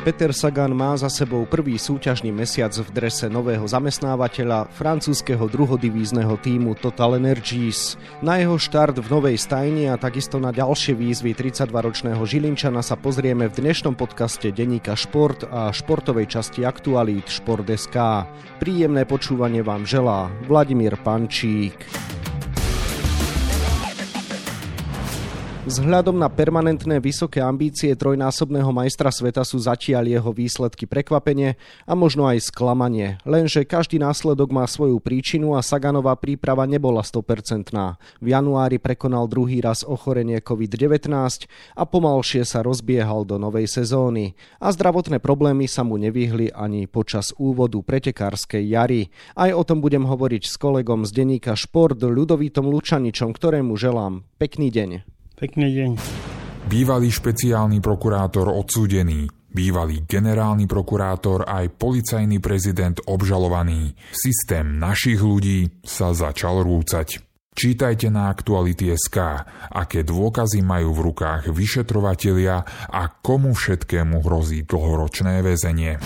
Peter Sagan má za sebou prvý súťažný mesiac v drese nového zamestnávateľa, francúzského druhodivízneho týmu Total Energies. Na jeho štart v novej stajni a takisto na ďalšie výzvy 32-ročného Žilinčana sa pozrieme v dnešnom podcaste Deníka Šport a športovej časti Aktualít Šport.sk. Príjemné počúvanie vám želá Vladimír Pančík. Vzhľadom na permanentné vysoké ambície trojnásobného majstra sveta sú zatiaľ jeho výsledky prekvapenie a možno aj sklamanie. Lenže každý následok má svoju príčinu a Saganová príprava nebola 100%. V januári prekonal druhý raz ochorenie COVID-19 a pomalšie sa rozbiehal do novej sezóny. A zdravotné problémy sa mu nevyhli ani počas úvodu pretekárskej jary. Aj o tom budem hovoriť s kolegom z denníka Šport Ľudovítom Lučaničom, ktorému želám pekný deň. Pekný deň. Bývalý špeciálny prokurátor odsúdený, bývalý generálny prokurátor aj policajný prezident obžalovaný. Systém našich ľudí sa začal rúcať. Čítajte na Aktuality.sk, aké dôkazy majú v rukách vyšetrovatelia a komu všetkému hrozí dlhoročné väzenie.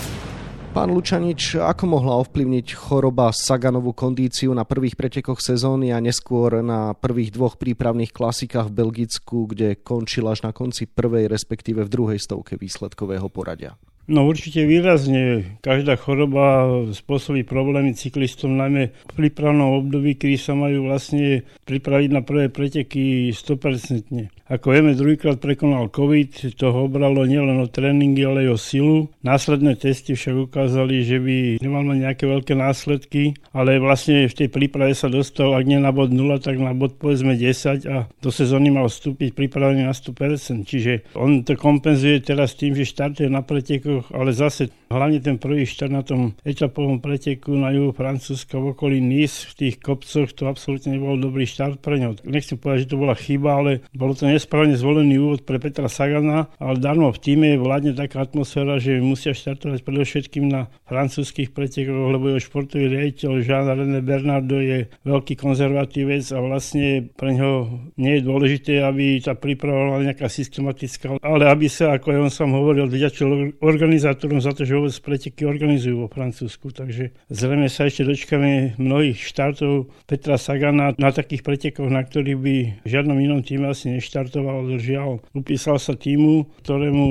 Pán Lučanič, ako mohla ovplyvniť choroba Saganovú kondíciu na prvých pretekoch sezóny a neskôr na prvých dvoch prípravných klasikách v Belgicku, kde končil až na konci prvej, respektíve v druhej stovke výsledkového poradia? No určite výrazne. Každá choroba spôsobí problémy cyklistom, najmä v prípravnom období, kedy sa majú vlastne pripraviť na prvé preteky 100%. Ako vieme, druhýkrát prekonal COVID, toho obralo nielen o tréningy, ale aj o silu. Následné testy však ukázali, že by nemal nejaké veľké následky, ale vlastne v tej príprave sa dostal, ak nie na bod 0, tak na bod povedzme 10 a do sezóny mal vstúpiť pripravený na 100%. Čiže on to kompenzuje teraz tým, že štartuje na pretekoch, ale zase hlavne ten prvý štart na tom etapovom preteku na juhu Francúzska v okolí Nice v tých kopcoch, to absolútne nebol dobrý štart pre ňo. Nechcem povedať, že to bola chyba, ale bolo to nesprávne zvolený úvod pre Petra Sagana, ale darmo v týme vládne taká atmosféra, že musia štartovať predovšetkým na francúzských pretekoch, lebo jeho športový riaditeľ Jean-René Bernardo je veľký konzervatívec a vlastne pre neho nie je dôležité, aby tá príprava bola nejaká systematická, ale aby sa, ako je on sám hovoril, vďačil organizátorom za to, že vôbec preteky organizujú vo Francúzsku. Takže zrejme sa ešte dočkáme mnohých štartov Petra Sagana na takých pretekoch, na ktorých by v žiadnom inom týme asi neštartoval žiaľ upísal sa týmu, ktorému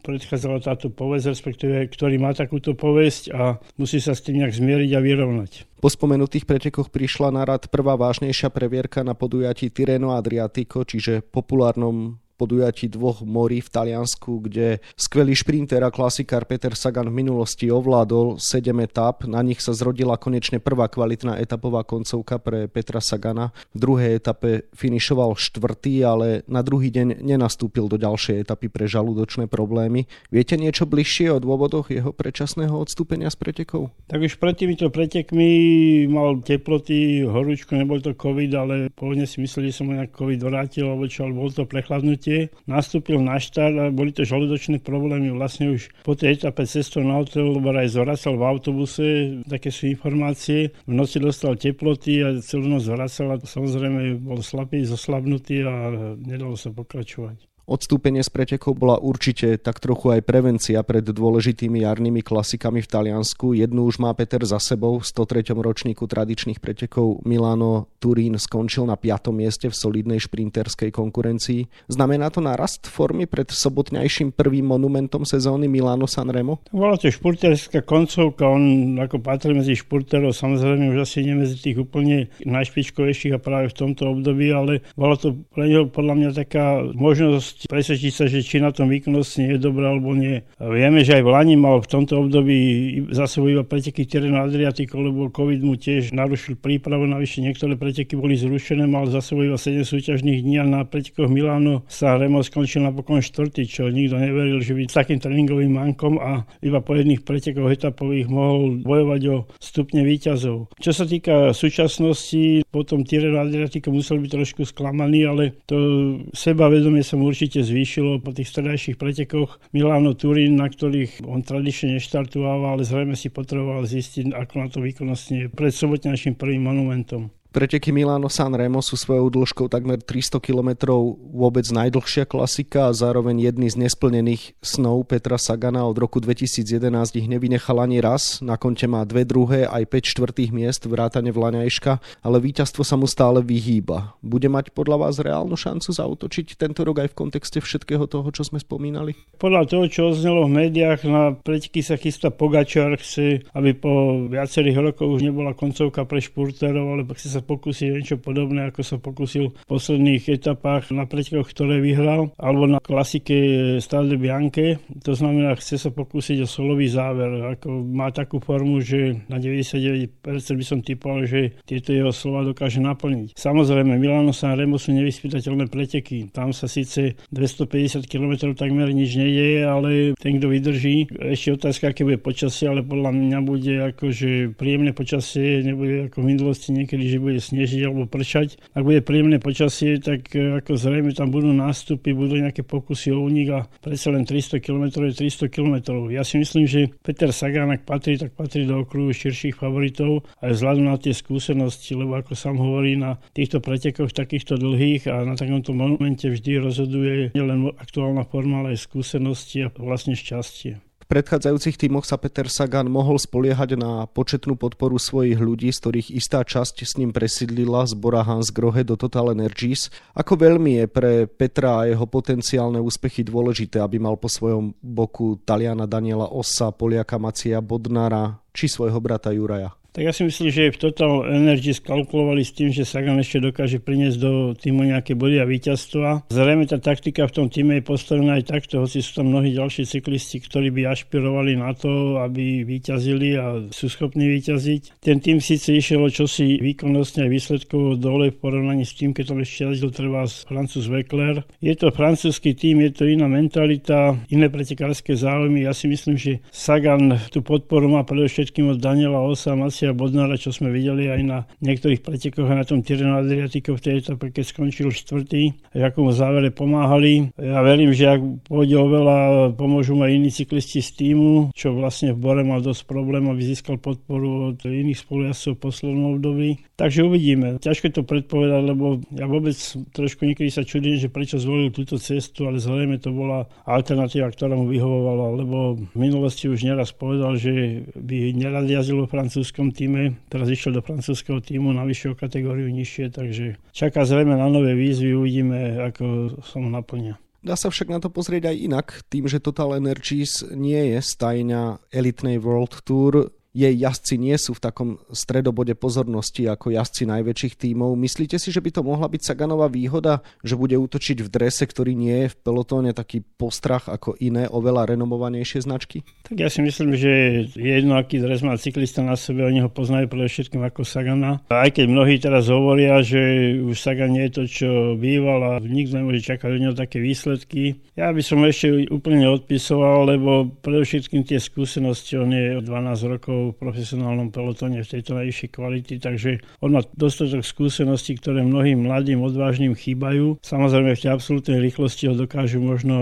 predchádzala táto povesť, respektíve ktorý má takúto povesť a musí sa s tým nejak zmieriť a vyrovnať. Po spomenutých pretekoch prišla na rad prvá vážnejšia previerka na podujatí Tireno Adriatico, čiže populárnom podujatí dvoch morí v Taliansku, kde skvelý šprinter a klasikár Peter Sagan v minulosti ovládol 7 etap. Na nich sa zrodila konečne prvá kvalitná etapová koncovka pre Petra Sagana. V druhej etape finišoval štvrtý, ale na druhý deň nenastúpil do ďalšej etapy pre žalúdočné problémy. Viete niečo bližšie o dôvodoch jeho predčasného odstúpenia z pretekov? Tak už pred týmito pretekmi mal teploty, horúčku, nebol to COVID, ale pôvodne si mysleli, že som mu COVID vrátil, alebo čo, bol to prechladnutie lete, nastúpil na štart a boli to žalúdočné problémy. Vlastne už po tej etape cestou na hotel, lebo aj zvracal v autobuse, také sú informácie. V noci dostal teploty a celú noc zvracal a samozrejme bol slabý, zoslabnutý a nedalo sa pokračovať. Odstúpenie z pretekov bola určite tak trochu aj prevencia pred dôležitými jarnými klasikami v Taliansku. Jednu už má Peter za sebou. V 103. ročníku tradičných pretekov Milano Turín skončil na 5. mieste v solidnej šprinterskej konkurencii. Znamená to narast formy pred sobotnejším prvým monumentom sezóny Milano Sanremo? Bola to špurterská koncovka. On ako patrí medzi špurterov, samozrejme už asi nie medzi tých úplne najšpičkovejších a práve v tomto období, ale bola to pre neho podľa mňa taká možnosť možnosť presvedčiť sa, že či na tom výkonnostne je dobrá alebo nie. Vieme, že aj v Lani mal v tomto období za sebou iba preteky terénu Adriatiku, lebo COVID mu tiež narušil prípravu, navyše niektoré preteky boli zrušené, mal za sebou iba 7 súťažných dní a na pretekoch Miláno sa Remo skončil napokon štvrtý, čo nikto neveril, že by s takým tréningovým mankom a iba po jedných pretekoch etapových mohol bojovať o stupne výťazov. Čo sa týka súčasnosti, potom Tireno Adriatico musel byť trošku sklamaný, ale to sebavedomie sa mu určite určite zvýšilo po tých stredajších pretekoch Milano Turín, na ktorých on tradične neštartoval, ale zrejme si potreboval zistiť, ako na to výkonnostne pred sobotnejším prvým monumentom. Preteky Milano San Remo sú svojou dĺžkou takmer 300 km vôbec najdlhšia klasika a zároveň jedný z nesplnených snov Petra Sagana od roku 2011 ich nevynechal ani raz. Na konte má dve druhé aj 5 štvrtých miest vrátane Vlaňajška, ale víťazstvo sa mu stále vyhýba. Bude mať podľa vás reálnu šancu zautočiť tento rok aj v kontexte všetkého toho, čo sme spomínali? Podľa toho, čo oznelo v médiách, na preteky sa chystá Pogačar, chce, aby po viacerých rokoch už nebola koncovka pre špurterov, ale chce sa pokúsiť niečo podobné, ako sa pokúsil v posledných etapách na pretekoch, ktoré vyhral, alebo na klasike Stade Bianche. To znamená, chce sa pokúsiť o solový záver. Ako má takú formu, že na 99% by som typoval, že tieto jeho slova dokáže naplniť. Samozrejme, Milano San Remo sú nevyspytateľné preteky. Tam sa síce 250 km takmer nič nedeje, ale ten, kto vydrží, ešte otázka, aké bude počasie, ale podľa mňa bude akože príjemné počasie, nebude ako v minulosti niekedy, že bude bude snežiť alebo pršať. Ak bude príjemné počasie, tak e, ako zrejme tam budú nástupy, budú nejaké pokusy o únik a predsa len 300 km je 300 km. Ja si myslím, že Peter Sagan, ak patrí, tak patrí do okruhu širších favoritov aj vzhľadom na tie skúsenosti, lebo ako sám hovorí, na týchto pretekoch takýchto dlhých a na takomto momente vždy rozhoduje nielen aktuálna forma, ale aj skúsenosti a vlastne šťastie. Predchádzajúcich týmoch sa Peter Sagan mohol spoliehať na početnú podporu svojich ľudí, z ktorých istá časť s ním presídlila z Bora Hans Grohe do Total Energies. Ako veľmi je pre Petra a jeho potenciálne úspechy dôležité, aby mal po svojom boku Taliana Daniela Ossa, Poliaka Macia Bodnara či svojho brata Juraja? Tak ja si myslím, že v Total Energy skalkulovali s tým, že Sagan ešte dokáže priniesť do týmu nejaké body a víťazstva. Zrejme tá taktika v tom týme je postavená aj takto, hoci sú tam mnohí ďalší cyklisti, ktorí by ašpirovali na to, aby víťazili a sú schopní víťaziť. Ten tým síce išiel čosi výkonnostne a výsledkovo dole v porovnaní s tým, keď tam ešte jazdil trvá Francúz Weckler. Je to francúzsky tým, je to iná mentalita, iné pretekárske záujmy. Ja si myslím, že Sagan tú podporu má predovšetkým od Daniela Osa, Macia Bodnara, čo sme videli aj na niektorých pretekoch na tom Tireno Adriatico v tej etape, keď skončil štvrtý, ako mu závere pomáhali. Ja verím, že ak pôjde oveľa, pomôžu aj iní cyklisti z týmu, čo vlastne v Bore mal dosť problém, aby získal podporu od iných spolujazdcov v poslednom období. Takže uvidíme. Ťažko to predpovedať, lebo ja vôbec trošku niekedy sa čudím, že prečo zvolil túto cestu, ale zrejme to bola alternatíva, ktorá mu vyhovovala, lebo v minulosti už neraz povedal, že by nerad jazdil vo francúzskom týme, teraz išiel do francúzského týmu na vyššiu kategóriu nižšie, takže čaká zrejme na nové výzvy, uvidíme, ako sa mu naplnia. Dá sa však na to pozrieť aj inak, tým, že Total Energies nie je stajňa elitnej World Tour, jej jazdci nie sú v takom stredobode pozornosti ako jazdci najväčších tímov. Myslíte si, že by to mohla byť Saganová výhoda, že bude útočiť v drese, ktorý nie je v pelotóne taký postrach ako iné, oveľa renomovanejšie značky? Tak ja si myslím, že je jedno, aký dres má cyklista na sebe, oni ho poznajú predovšetkým ako Sagana. Aj keď mnohí teraz hovoria, že už Sagan nie je to, čo býval a nikto nemôže čakať od neho také výsledky. Ja by som ešte úplne odpisoval, lebo predovšetkým tie skúsenosti, on je 12 rokov v profesionálnom pelotone v tejto najvyššej kvality, takže on má dostatok skúseností, ktoré mnohým mladým, odvážnym chýbajú. Samozrejme v tej absolútnej rýchlosti ho dokážu možno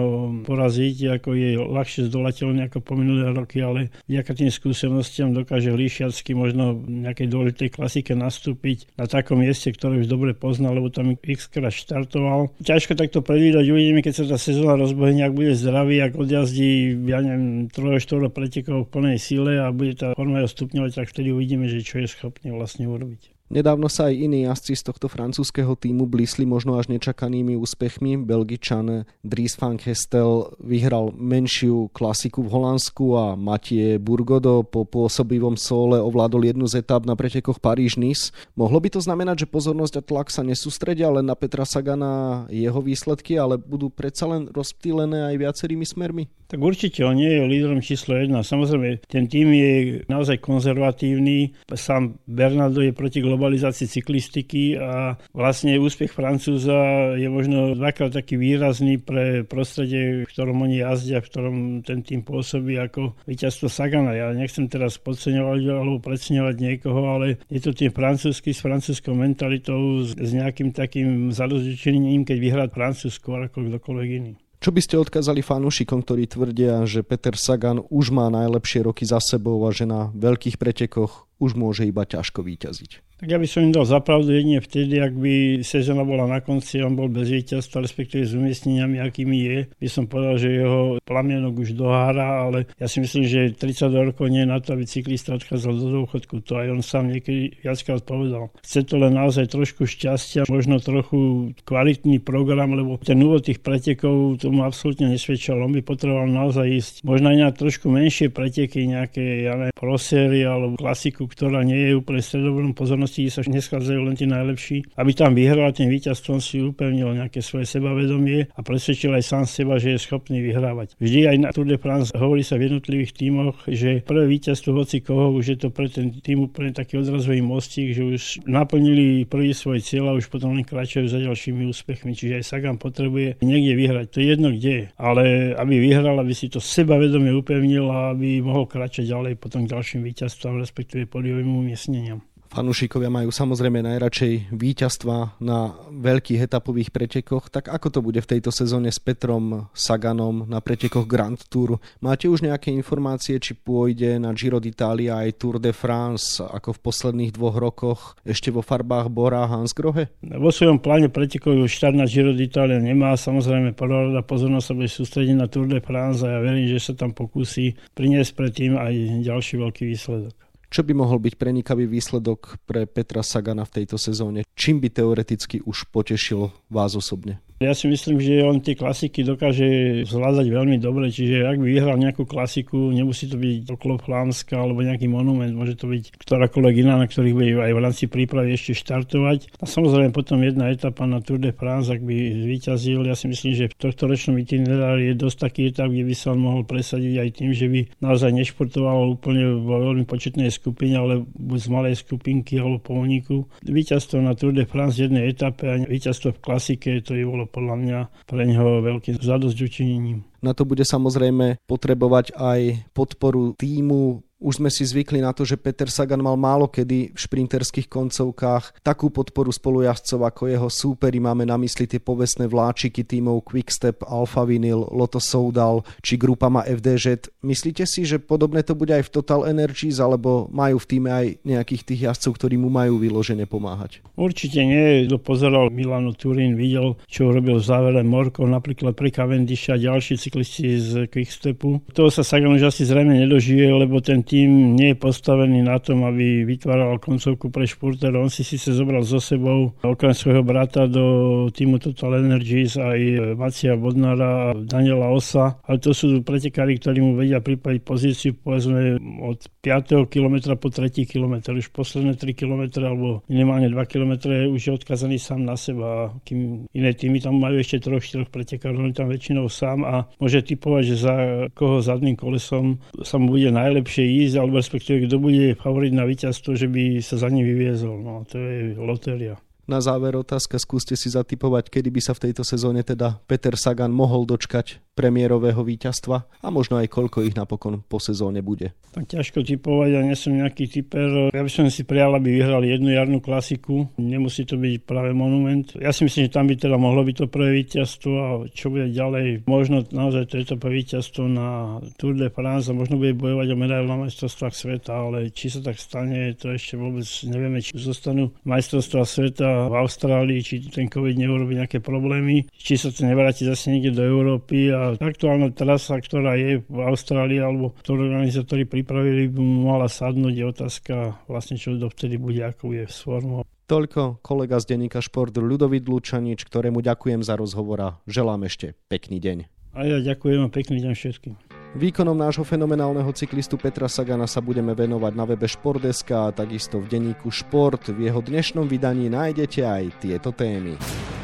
poraziť, ako je ľahšie zdolateľné ako po minulé roky, ale vďaka tým skúsenostiam dokáže líšiacky možno v nejakej dôležitej klasike nastúpiť na takom mieste, ktoré už dobre pozná, lebo tam x krát štartoval. Ťažko takto predvídať, uvidíme, keď sa tá sezóna rozbehne, ak bude zdravý, ak odjazdí, ja neviem, 3-4 pretekov v plnej síle a bude tá forma ho stupňovať, tak vtedy uvidíme, že čo je schopný vlastne urobiť. Nedávno sa aj iní jazdci z tohto francúzského týmu blísli možno až nečakanými úspechmi. Belgičan Dries van Hestel vyhral menšiu klasiku v Holandsku a Matie Burgodo po pôsobivom sole ovládol jednu z etap na pretekoch Paríž-Nice. Mohlo by to znamenať, že pozornosť a tlak sa nesústredia len na Petra Sagana jeho výsledky, ale budú predsa len rozptýlené aj viacerými smermi? Tak určite on nie je lídrom číslo jedna. Samozrejme, ten tým je naozaj konzervatívny. Sám Bernardo je proti globalizácii cyklistiky a vlastne úspech Francúza je možno dvakrát taký výrazný pre prostredie, v ktorom oni jazdia, v ktorom ten tým pôsobí ako víťazstvo Sagana. Ja nechcem teraz podceňovať alebo predceňovať niekoho, ale je to tým francúzsky s francúzskou mentalitou, s nejakým takým zadozučením, keď vyhrá Francúzsko ako kdokoľvek iný. Čo by ste odkázali fanúšikom, ktorí tvrdia, že Peter Sagan už má najlepšie roky za sebou a že na veľkých pretekoch už môže iba ťažko výťaziť? Tak ja by som im dal zapravdu jedine vtedy, ak by sezóna bola na konci, on bol bez víťazstva, respektíve s umiestneniami, akými je. By som povedal, že jeho plamienok už dohára, ale ja si myslím, že 30 rokov nie je na to, aby cyklista odchádzal do dôchodku. To aj on sám niekedy viackrát povedal. Chce to len naozaj trošku šťastia, možno trochu kvalitný program, lebo ten úvod tých pretekov tomu absolútne nesvedčal. On by potreboval naozaj ísť možno aj na trošku menšie preteky, nejaké ja neviem, proséry alebo klasiku, ktorá nie je úplne stredobodom pozornosti, kde sa neschádzajú len tí najlepší. Aby tam vyhral ten víťazstvom si upevnil nejaké svoje sebavedomie a presvedčil aj sám seba, že je schopný vyhrávať. Vždy aj na Tour de France hovorí sa v jednotlivých tímoch, že prvé víťazstvo hoci koho už je to pre ten tým úplne taký odrazový mostík, že už naplnili prvý svoj cieľ a už potom len kráčajú za ďalšími úspechmi. Čiže aj Sagan potrebuje niekde vyhrať. To je jedno kde, ale aby vyhral, aby si to sebavedomie upevnil a aby mohol kráčať ďalej potom k ďalším víťazstvám, respektíve podiovým umiestneniam. Fanúšikovia majú samozrejme najradšej víťazstva na veľkých etapových pretekoch, tak ako to bude v tejto sezóne s Petrom Saganom na pretekoch Grand Tour? Máte už nejaké informácie, či pôjde na Giro d'Italia aj Tour de France ako v posledných dvoch rokoch ešte vo farbách Bora a Hansgrohe? Vo svojom pláne pretekov štart na Giro d'Italia nemá, samozrejme prvá pozornosť sa bude sústrediť na Tour de France a ja verím, že sa tam pokusí priniesť predtým aj ďalší veľký výsledok. Čo by mohol byť prenikavý výsledok pre Petra Sagana v tejto sezóne? Čím by teoreticky už potešil vás osobne? Ja si myslím, že on tie klasiky dokáže zvládať veľmi dobre, čiže ak by vyhral nejakú klasiku, nemusí to byť okolo Flámska alebo nejaký monument, môže to byť ktorákoľvek iná, na ktorých bude aj v rámci prípravy ešte štartovať. A samozrejme potom jedna etapa na Tour de France, ak by zvíťazil, ja si myslím, že v tohto ročnom itinerári je dosť taký etap, kde by sa on mohol presadiť aj tým, že by naozaj nešportoval úplne vo veľmi početnej skupine, ale buď z malej skupinky alebo polníku. Víťazstvo na Tour de France jednej etape a víťazstvo v klasike, to je bolo podľa mňa pre neho veľkým zadosť učinením. Na to bude samozrejme potrebovať aj podporu týmu už sme si zvykli na to, že Peter Sagan mal málo kedy v šprinterských koncovkách takú podporu spolujazdcov ako jeho súperi. Máme na mysli tie povestné vláčiky tímov Quickstep, Alfa Vinyl, Lotto Soudal či grupama FDŽ. Myslíte si, že podobné to bude aj v Total Energies, alebo majú v týme aj nejakých tých jazdcov, ktorí mu majú vyložene pomáhať? Určite nie. Kto pozeral Milano Turín, videl, čo urobil v závere Morko, napríklad pre Cavendisha a ďalší cyklisti z Quickstepu. Toho sa Sagan už asi zrejme nedožije, lebo ten tým nie je postavený na tom, aby vytváral koncovku pre športer. On si síce zobral so sebou okrem svojho brata do týmu Total Energies aj Macia Bodnara a Daniela Osa, ale to sú pretekári, ktorí mu vedia pripraviť pozíciu povedzme od 5. kilometra po 3. kilometr. Už posledné 3 km alebo minimálne 2 km už je odkazaný sám na seba. Kým iné týmy tam majú ešte troch, štyroch pretekárov, on tam väčšinou sám a môže typovať, že za koho zadným kolesom sa mu bude najlepšie ísť, alebo respektíve kto bude favorit na víťazstvo, že by sa za ním vyviezol. No, to je lotéria. Na záver otázka, skúste si zatypovať, kedy by sa v tejto sezóne teda Peter Sagan mohol dočkať premiérového víťazstva a možno aj koľko ich napokon po sezóne bude. Tak ťažko typovať, ja nie som nejaký typer. Ja by som si prijal, aby vyhral jednu jarnú klasiku. Nemusí to byť práve monument. Ja si myslím, že tam by teda mohlo byť to prvé víťazstvo a čo bude ďalej. Možno naozaj to je to prvé víťazstvo na Tour de France a možno bude bojovať o medailu na majstrovstvách sveta, ale či sa tak stane, to ešte vôbec nevieme, či zostanú majstrovstvá sveta v Austrálii, či ten COVID neurobi nejaké problémy, či sa to nevráti zase niekde do Európy a aktuálna trasa, ktorá je v Austrálii alebo ktorú organizátori pripravili, by mala sadnúť. Je otázka vlastne, čo dovtedy bude, ako je s formou. Toľko kolega z denníka Šport Ľudovít Lučanič, ktorému ďakujem za rozhovor a želám ešte pekný deň. A ja ďakujem a pekný deň všetkým. Výkonom nášho fenomenálneho cyklistu Petra Sagana sa budeme venovať na webe Športdeska a takisto v denníku Šport. V jeho dnešnom vydaní nájdete aj tieto témy.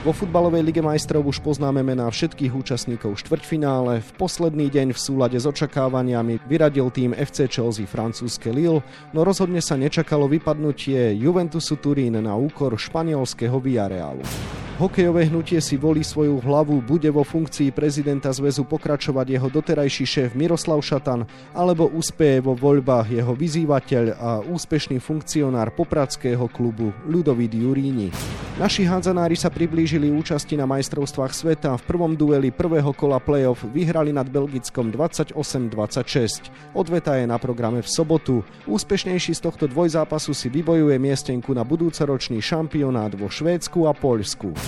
Vo futbalovej lige majstrov už poznáme mená všetkých účastníkov štvrťfinále. V posledný deň v súlade s očakávaniami vyradil tým FC Chelsea francúzske Lille, no rozhodne sa nečakalo vypadnutie Juventusu Turín na úkor španielského Villarealu. Hokejové hnutie si volí svoju hlavu, bude vo funkcii prezidenta zväzu pokračovať jeho doterajší šéf Miroslav Šatan, alebo uspeje vo voľbách jeho vyzývateľ a úspešný funkcionár popradského klubu Ľudovít Juríni. Naši hádzanári sa priblížili účasti na majstrovstvách sveta. V prvom dueli prvého kola playoff vyhrali nad Belgickom 28-26. Odveta je na programe v sobotu. Úspešnejší z tohto dvojzápasu si vybojuje miestenku na budúcoročný šampionát vo Švédsku a Poľsku.